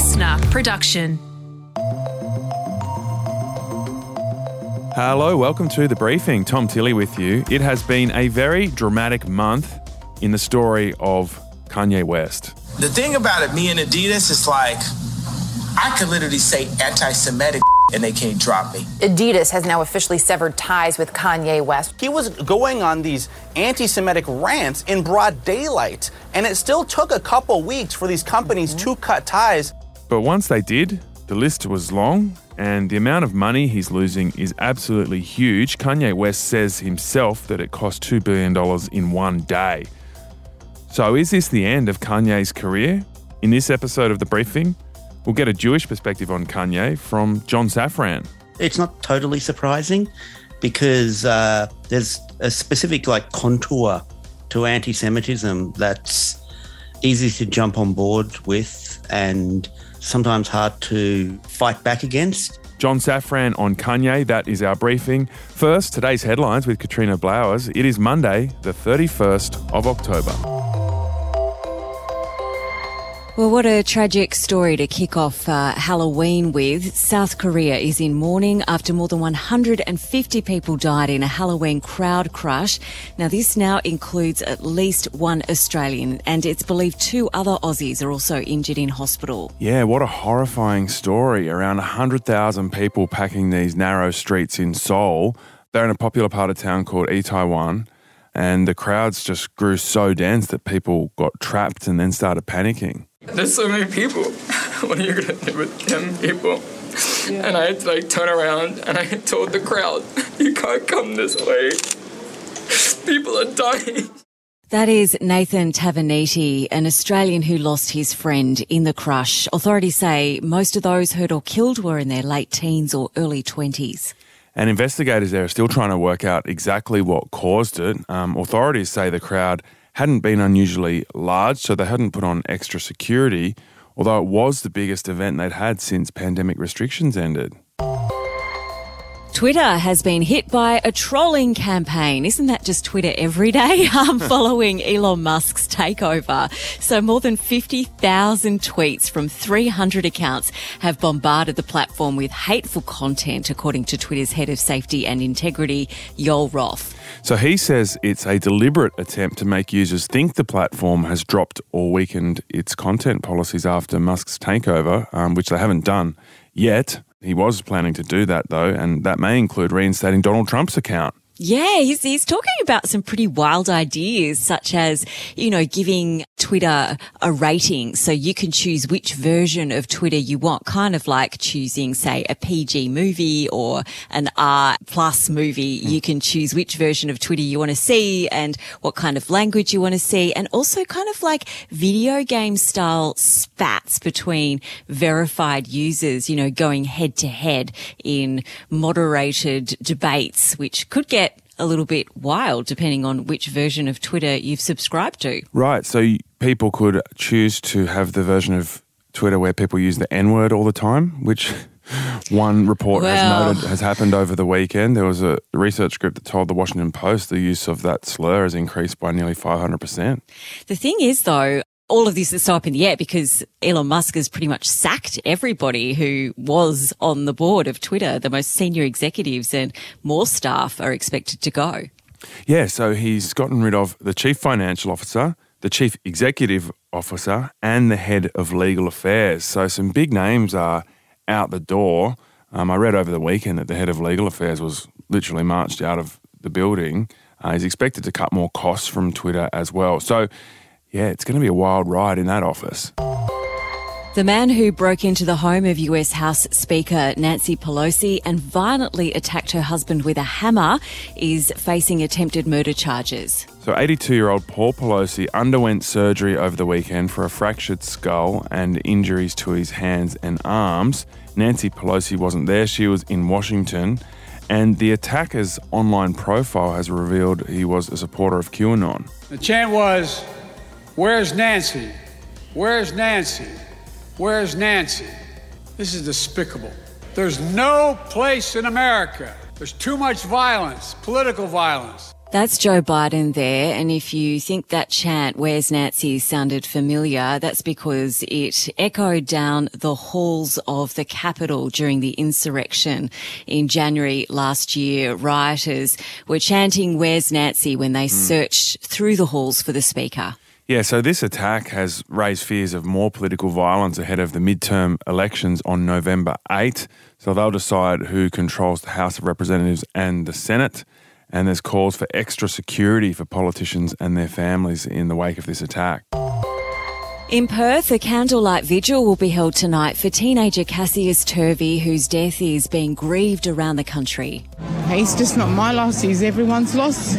LiSTNR production. Hello, welcome to the briefing. Tom Tilley with you. It has been a very dramatic month in the story of Kanye West. The thing about it, me and Adidas, is like I could literally say anti-Semitic and they can't drop me. Adidas has now officially severed ties with Kanye West. He was going on these anti Semitic rants in broad daylight, and it still took a couple weeks for these companies to cut ties. But once they did, the list was long, and the amount of money he's losing is absolutely huge. Kanye West says himself that it cost $2 billion in one day. So, is this the end of Kanye's career? In this episode of The Briefing, we'll get a Jewish perspective on Kanye from John Safran. It's not totally surprising because uh, there's a specific like contour to anti-Semitism that's easy to jump on board with and sometimes hard to fight back against. John Safran on Kanye, that is our briefing. First, today's headlines with Katrina Blowers. It is Monday, the 31st of October. Well, what a tragic story to kick off uh, Halloween with. South Korea is in mourning after more than 150 people died in a Halloween crowd crush. Now, this now includes at least one Australian, and it's believed two other Aussies are also injured in hospital. Yeah, what a horrifying story. Around 100,000 people packing these narrow streets in Seoul. They're in a popular part of town called Itaewon and the crowds just grew so dense that people got trapped and then started panicking. There's so many people. what are you gonna do with ten people? Yeah. And I had to like turn around and I told the crowd, "You can't come this way. People are dying." That is Nathan Taverniti, an Australian who lost his friend in the crush. Authorities say most of those hurt or killed were in their late teens or early 20s. And investigators there are still trying to work out exactly what caused it. Um, authorities say the crowd hadn't been unusually large, so they hadn't put on extra security, although it was the biggest event they'd had since pandemic restrictions ended. Twitter has been hit by a trolling campaign. Isn't that just Twitter every day? Um, following Elon Musk's takeover. So more than 50,000 tweets from 300 accounts have bombarded the platform with hateful content, according to Twitter's head of safety and integrity, Yoel Roth. So he says it's a deliberate attempt to make users think the platform has dropped or weakened its content policies after Musk's takeover, um, which they haven't done yet. He was planning to do that, though, and that may include reinstating Donald Trump's account. Yeah, he's, he's talking about some pretty wild ideas, such as, you know, giving Twitter a rating so you can choose which version of Twitter you want, kind of like choosing, say, a PG movie or an R plus movie. Hmm. You can choose which version of Twitter you want to see and what kind of language you want to see. And also kind of like video game style spats between verified users, you know, going head to head in moderated debates, which could get a little bit wild depending on which version of Twitter you've subscribed to. Right. So people could choose to have the version of Twitter where people use the N word all the time, which one report well, has noted has happened over the weekend. There was a research group that told the Washington Post the use of that slur has increased by nearly 500%. The thing is, though, all of this is so up in the air because Elon Musk has pretty much sacked everybody who was on the board of Twitter. The most senior executives and more staff are expected to go. Yeah, so he's gotten rid of the chief financial officer, the chief executive officer, and the head of legal affairs. So some big names are out the door. Um, I read over the weekend that the head of legal affairs was literally marched out of the building. Uh, he's expected to cut more costs from Twitter as well. So yeah, it's going to be a wild ride in that office. The man who broke into the home of US House Speaker Nancy Pelosi and violently attacked her husband with a hammer is facing attempted murder charges. So, 82 year old Paul Pelosi underwent surgery over the weekend for a fractured skull and injuries to his hands and arms. Nancy Pelosi wasn't there, she was in Washington. And the attacker's online profile has revealed he was a supporter of QAnon. The chant was Where's Nancy? Where's Nancy? Where's Nancy? This is despicable. There's no place in America. There's too much violence, political violence, That's Joe Biden there. And if you think that chant, Where's Nancy, sounded familiar, that's because it echoed down the halls of the Capitol during the insurrection in January last year. Rioters were chanting Where's Nancy when they mm. searched through the halls for the Speaker. Yeah, so this attack has raised fears of more political violence ahead of the midterm elections on November 8. So they'll decide who controls the House of Representatives and the Senate and there's calls for extra security for politicians and their families in the wake of this attack. In Perth, a candlelight vigil will be held tonight for teenager Cassius Turvey, whose death is being grieved around the country. He's just not my loss, he's everyone's loss,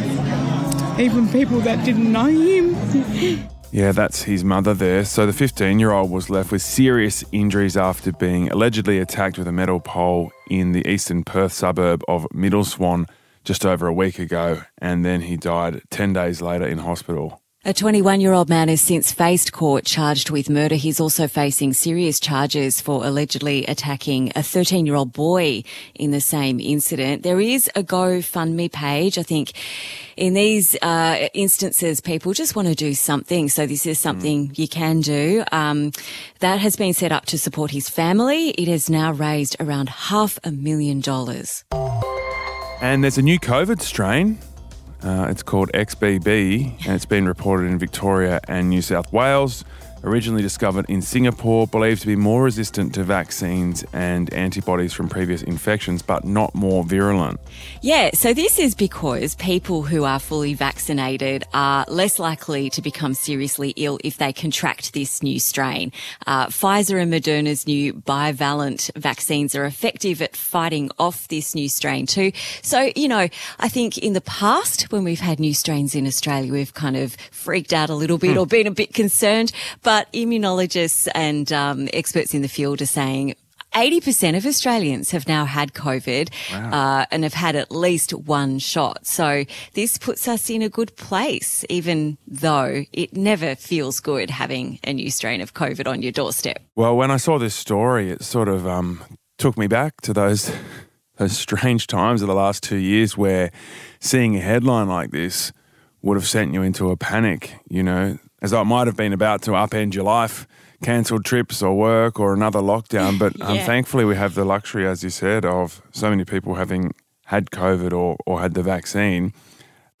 even people that didn't know him. Yeah, that's his mother there. So the 15 year old was left with serious injuries after being allegedly attacked with a metal pole in the eastern Perth suburb of Middle Swan just over a week ago, and then he died 10 days later in hospital. A 21 year old man has since faced court charged with murder. He's also facing serious charges for allegedly attacking a 13 year old boy in the same incident. There is a GoFundMe page. I think in these uh, instances, people just want to do something. So this is something mm. you can do. Um, that has been set up to support his family. It has now raised around half a million dollars. And there's a new COVID strain. Uh, it's called XBB, and it's been reported in Victoria and New South Wales originally discovered in Singapore, believed to be more resistant to vaccines and antibodies from previous infections, but not more virulent. Yeah, so this is because people who are fully vaccinated are less likely to become seriously ill if they contract this new strain. Uh, Pfizer and Moderna's new bivalent vaccines are effective at fighting off this new strain too. So, you know, I think in the past, when we've had new strains in Australia, we've kind of freaked out a little bit hmm. or been a bit concerned. But but immunologists and um, experts in the field are saying 80% of Australians have now had COVID wow. uh, and have had at least one shot. So this puts us in a good place, even though it never feels good having a new strain of COVID on your doorstep. Well, when I saw this story, it sort of um, took me back to those those strange times of the last two years where seeing a headline like this would have sent you into a panic. You know, as I might have been about to upend your life, cancelled trips or work or another lockdown. But um, thankfully, we have the luxury, as you said, of so many people having had COVID or, or had the vaccine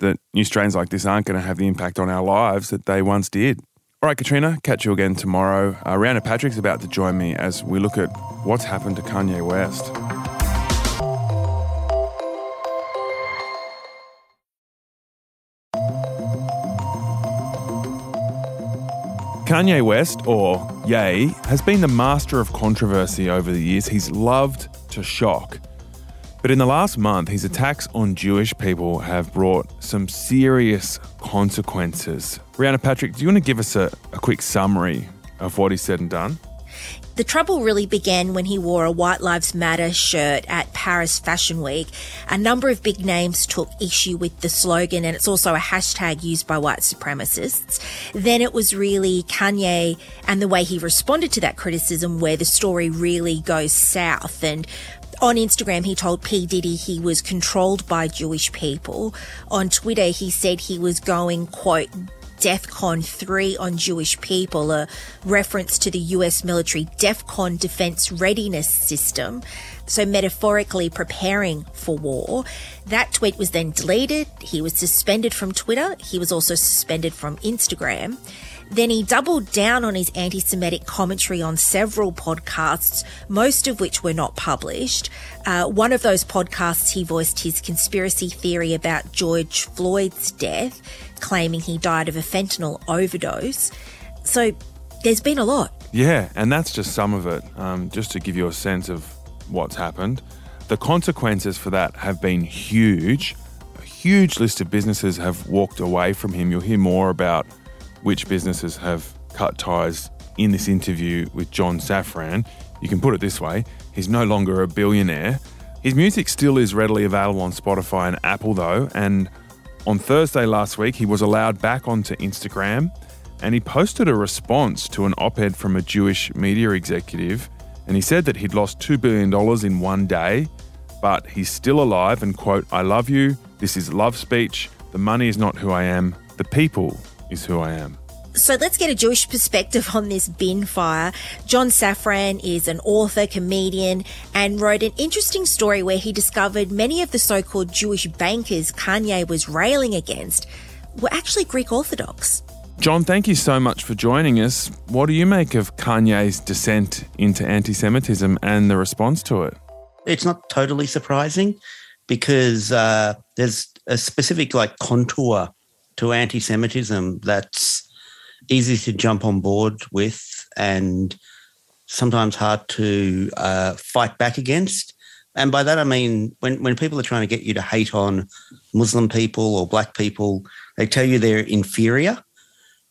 that new strains like this aren't going to have the impact on our lives that they once did. All right, Katrina, catch you again tomorrow. Uh, Rhianna Patrick's about to join me as we look at what's happened to Kanye West. Kanye West, or Ye, has been the master of controversy over the years. He's loved to shock. But in the last month, his attacks on Jewish people have brought some serious consequences. Rhianna Patrick, do you want to give us a, a quick summary of what he said and done? The trouble really began when he wore a White Lives Matter shirt at Paris Fashion Week. A number of big names took issue with the slogan, and it's also a hashtag used by white supremacists. Then it was really Kanye and the way he responded to that criticism where the story really goes south. And on Instagram, he told P. Diddy he was controlled by Jewish people. On Twitter, he said he was going, quote, DEFCON 3 on Jewish people, a reference to the US military DEFCON defense readiness system. So, metaphorically preparing for war. That tweet was then deleted. He was suspended from Twitter. He was also suspended from Instagram. Then he doubled down on his anti Semitic commentary on several podcasts, most of which were not published. Uh, one of those podcasts, he voiced his conspiracy theory about George Floyd's death, claiming he died of a fentanyl overdose. So there's been a lot. Yeah, and that's just some of it, um, just to give you a sense of what's happened. The consequences for that have been huge. A huge list of businesses have walked away from him. You'll hear more about which businesses have cut ties in this interview with John Safran. You can put it this way he's no longer a billionaire. His music still is readily available on Spotify and Apple, though, and on Thursday last week, he was allowed back onto Instagram and he posted a response to an op ed from a Jewish media executive. And he said that he'd lost $2 billion in one day, but he's still alive and, quote, I love you. This is love speech. The money is not who I am, the people is who I am. So let's get a Jewish perspective on this bin fire. John Safran is an author, comedian, and wrote an interesting story where he discovered many of the so called Jewish bankers Kanye was railing against were actually Greek Orthodox. John, thank you so much for joining us. What do you make of Kanye's descent into anti Semitism and the response to it? It's not totally surprising because uh, there's a specific like contour to anti Semitism that's easy to jump on board with and sometimes hard to uh, fight back against. And by that I mean when, when people are trying to get you to hate on Muslim people or black people, they tell you they're inferior.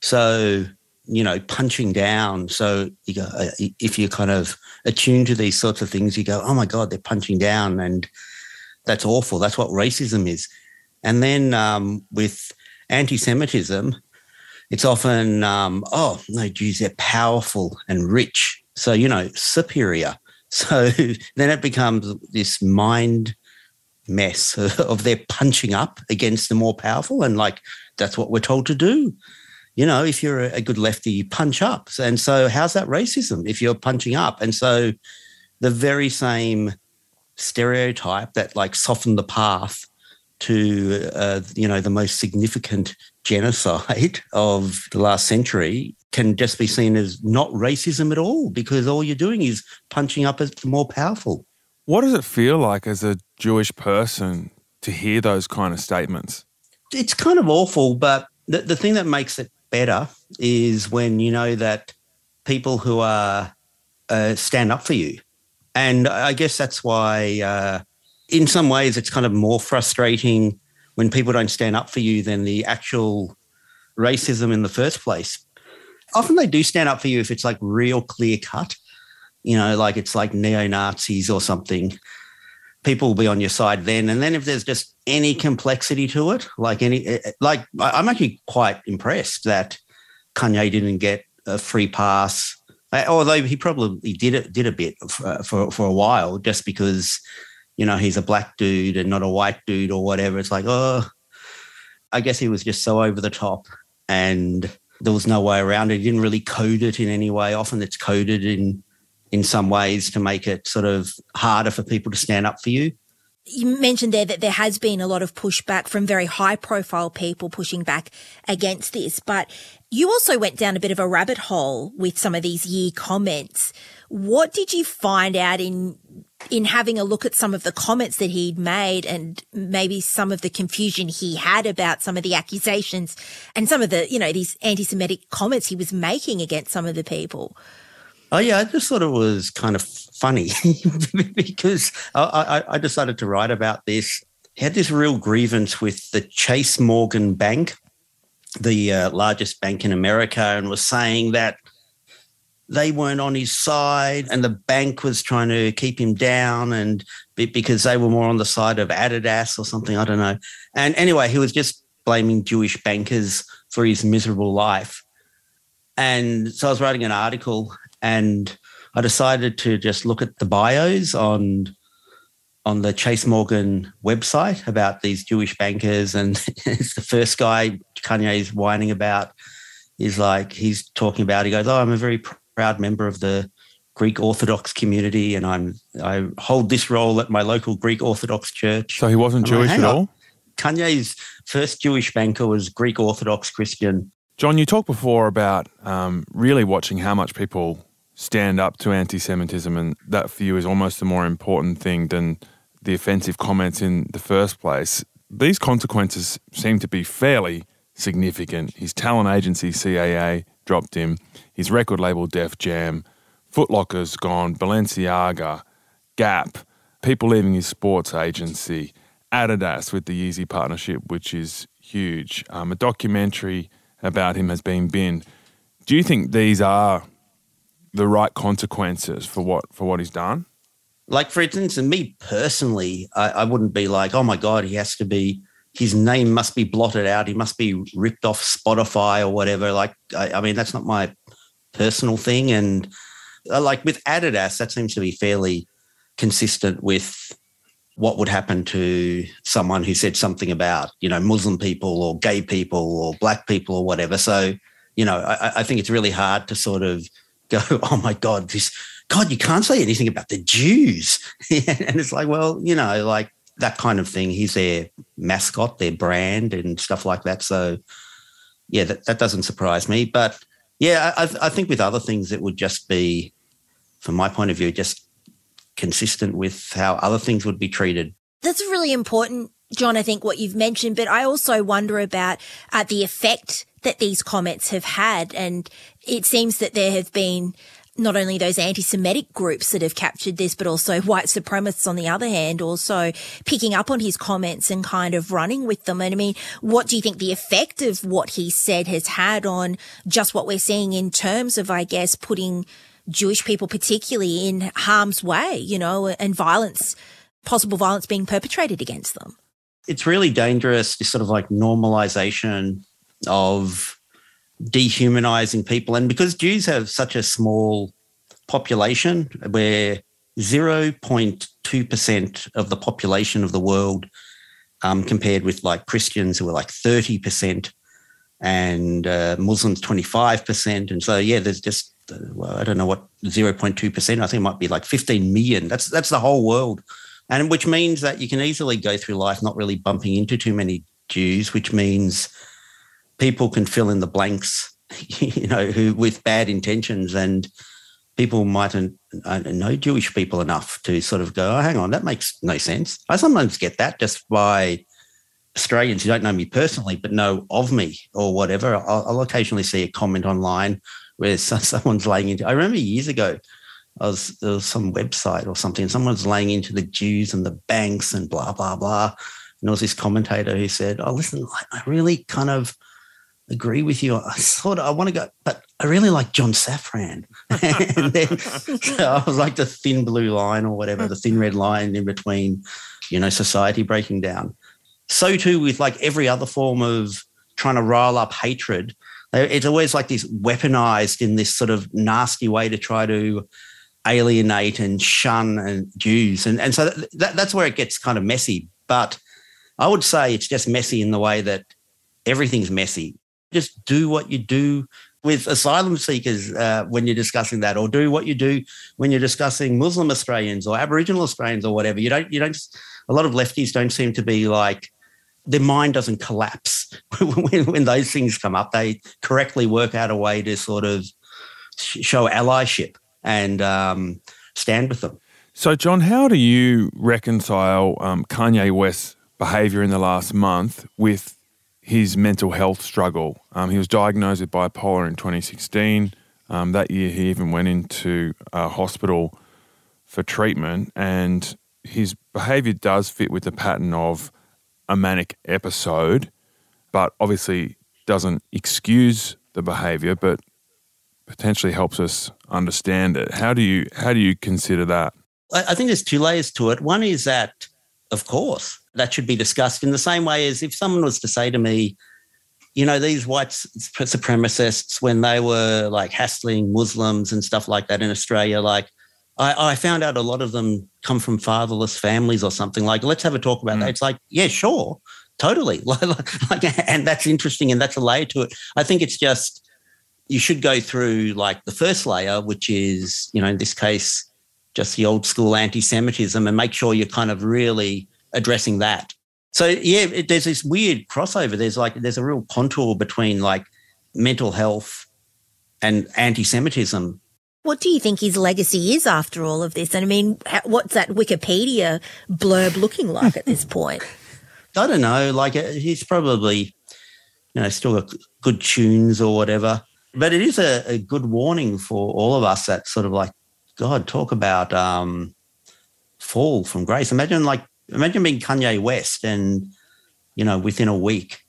So, you know, punching down. So you go, uh, if you're kind of attuned to these sorts of things, you go, oh my God, they're punching down. And that's awful. That's what racism is. And then um, with anti Semitism, it's often, um, oh, no, Jews, they're powerful and rich. So, you know, superior. So then it becomes this mind mess of they're punching up against the more powerful. And like, that's what we're told to do. You know, if you're a good lefty, you punch up. And so, how's that racism if you're punching up? And so, the very same stereotype that like softened the path to uh, you know the most significant genocide of the last century can just be seen as not racism at all because all you're doing is punching up at the more powerful. What does it feel like as a Jewish person to hear those kind of statements? It's kind of awful, but the, the thing that makes it better is when you know that people who are uh, stand up for you. And I guess that's why, uh, in some ways, it's kind of more frustrating when people don't stand up for you than the actual racism in the first place. Often they do stand up for you if it's like real clear cut, you know, like it's like neo Nazis or something. People will be on your side then. And then if there's just any complexity to it, like any, eh, eh, like I'm actually quite impressed that Kanye didn't get a free pass, eh, although he probably did it, did a bit for, for, for a while just because you know, he's a black dude and not a white dude or whatever. It's like, oh, I guess he was just so over the top and there was no way around it. He didn't really code it in any way. Often it's coded in in some ways to make it sort of harder for people to stand up for you. You mentioned there that there has been a lot of pushback from very high profile people pushing back against this, but you also went down a bit of a rabbit hole with some of these year comments. What did you find out in in having a look at some of the comments that he'd made and maybe some of the confusion he had about some of the accusations and some of the, you know, these anti-Semitic comments he was making against some of the people. Oh yeah, I just thought it was kind of funny because I, I, decided to write about this. Had this real grievance with the Chase Morgan Bank, the uh, largest bank in America, and was saying that they weren't on his side and the bank was trying to keep him down and because they were more on the side of Adidas or something, I don't know. And anyway, he was just blaming Jewish bankers for his miserable life. And so I was writing an article and I decided to just look at the bios on on the Chase Morgan website about these Jewish bankers and it's the first guy Kanye is whining about is like he's talking about he goes oh I'm a very proud member of the Greek Orthodox community, and I'm I hold this role at my local Greek Orthodox church. So he wasn't I'm Jewish like, at all. Kanye's first Jewish banker was Greek Orthodox Christian. John, you talked before about um, really watching how much people stand up to anti-Semitism, and that for you is almost a more important thing than the offensive comments in the first place. These consequences seem to be fairly significant. His talent agency, CAA, dropped him. His record label, Def Jam. Footlocker's gone. Balenciaga. Gap. People leaving his sports agency. Adidas with the Yeezy partnership, which is huge. Um, a documentary about him has been binned. Do you think these are the right consequences for what for what he's done? Like for instance, and me personally, I, I wouldn't be like, oh my god, he has to be his name must be blotted out. He must be ripped off Spotify or whatever. Like, I, I mean, that's not my personal thing. And uh, like with Adidas, that seems to be fairly consistent with what would happen to someone who said something about, you know, Muslim people or gay people or black people or whatever. So, you know, I, I think it's really hard to sort of go, oh my God, this, God, you can't say anything about the Jews. and it's like, well, you know, like that kind of thing. He's their mascot, their brand, and stuff like that. So, yeah, that, that doesn't surprise me. But yeah, I, I think with other things, it would just be, from my point of view, just consistent with how other things would be treated. That's really important, John, I think what you've mentioned, but I also wonder about uh, the effect that these comments have had. And it seems that there have been not only those anti-Semitic groups that have captured this, but also white supremacists on the other hand, also picking up on his comments and kind of running with them. And I mean, what do you think the effect of what he said has had on just what we're seeing in terms of, I guess, putting Jewish people particularly in harm's way, you know, and violence, possible violence being perpetrated against them? It's really dangerous, this sort of like normalization of dehumanizing people. And because Jews have such a small population, where 0.2% of the population of the world, um, compared with like Christians who are like 30%, and uh, Muslims 25%. And so, yeah, there's just, well, I don't know what 0.2%, I think it might be like 15 million. That's, that's the whole world. And which means that you can easily go through life not really bumping into too many Jews, which means people can fill in the blanks, you know, who with bad intentions and people mightn't uh, know Jewish people enough to sort of go, oh, hang on, that makes no sense. I sometimes get that just by Australians who don't know me personally, but know of me or whatever. I'll, I'll occasionally see a comment online where someone's laying into. I remember years ago, I was there was some website or something, and someone's laying into the Jews and the banks and blah blah blah. And there was this commentator who said, "Oh, listen, I really kind of." Agree with you. I sort of I want to go, but I really like John Safran. and then so I was like the thin blue line or whatever, the thin red line in between, you know, society breaking down. So too with like every other form of trying to rile up hatred. It's always like this weaponized in this sort of nasty way to try to alienate and shun and Jews. And, and so that, that's where it gets kind of messy. But I would say it's just messy in the way that everything's messy just do what you do with asylum seekers uh, when you're discussing that, or do what you do when you're discussing Muslim Australians or Aboriginal Australians or whatever. You don't. You don't. A lot of lefties don't seem to be like their mind doesn't collapse when, when those things come up. They correctly work out a way to sort of show allyship and um, stand with them. So, John, how do you reconcile um, Kanye West's behaviour in the last month with his mental health struggle. Um, he was diagnosed with bipolar in 2016. Um, that year, he even went into a hospital for treatment, and his behavior does fit with the pattern of a manic episode, but obviously doesn't excuse the behavior, but potentially helps us understand it. How do you how do you consider that? I think there's two layers to it. One is that, of course, that should be discussed in the same way as if someone was to say to me, you know, these white supremacists, when they were like hassling Muslims and stuff like that in Australia, like I, I found out a lot of them come from fatherless families or something. Like, let's have a talk about mm. that. It's like, yeah, sure, totally. like, and that's interesting and that's a layer to it. I think it's just, you should go through like the first layer, which is, you know, in this case, just the old school anti Semitism and make sure you're kind of really addressing that. So yeah, it, there's this weird crossover. There's like there's a real contour between like mental health and anti-Semitism. What do you think his legacy is after all of this? And I mean, what's that Wikipedia blurb looking like at this point? I don't know. Like uh, he's probably, you know, still got good tunes or whatever. But it is a, a good warning for all of us that sort of like, God, talk about um, fall from grace. Imagine like imagine being Kanye West and, you know, within a week,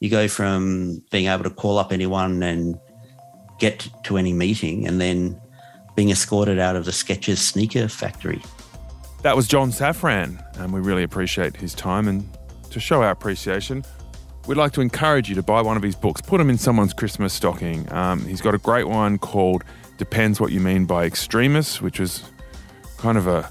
you go from being able to call up anyone and get to any meeting and then being escorted out of the Skechers sneaker factory. That was John Safran, and we really appreciate his time. And to show our appreciation, we'd like to encourage you to buy one of his books, put them in someone's Christmas stocking. Um, he's got a great one called Depends What You Mean by Extremists, which is kind of a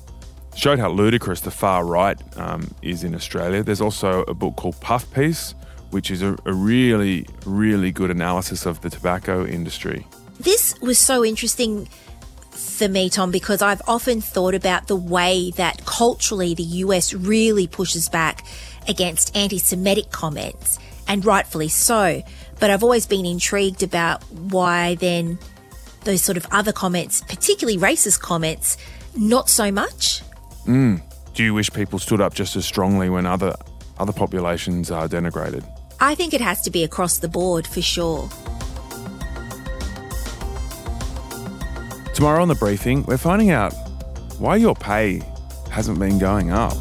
showed how ludicrous the far right um, is in Australia. There's also a book called Puff Piece, which is a, a really, really good analysis of the tobacco industry. This was so interesting for me, Tom, because I've often thought about the way that culturally the US really pushes back against anti Semitic comments, and rightfully so. But I've always been intrigued about why then those sort of other comments, particularly racist comments, not so much. Mm. Do you wish people stood up just as strongly when other other populations are denigrated? I think it has to be across the board for sure. Tomorrow on the briefing, we're finding out why your pay hasn't been going up.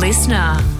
LiSTNR.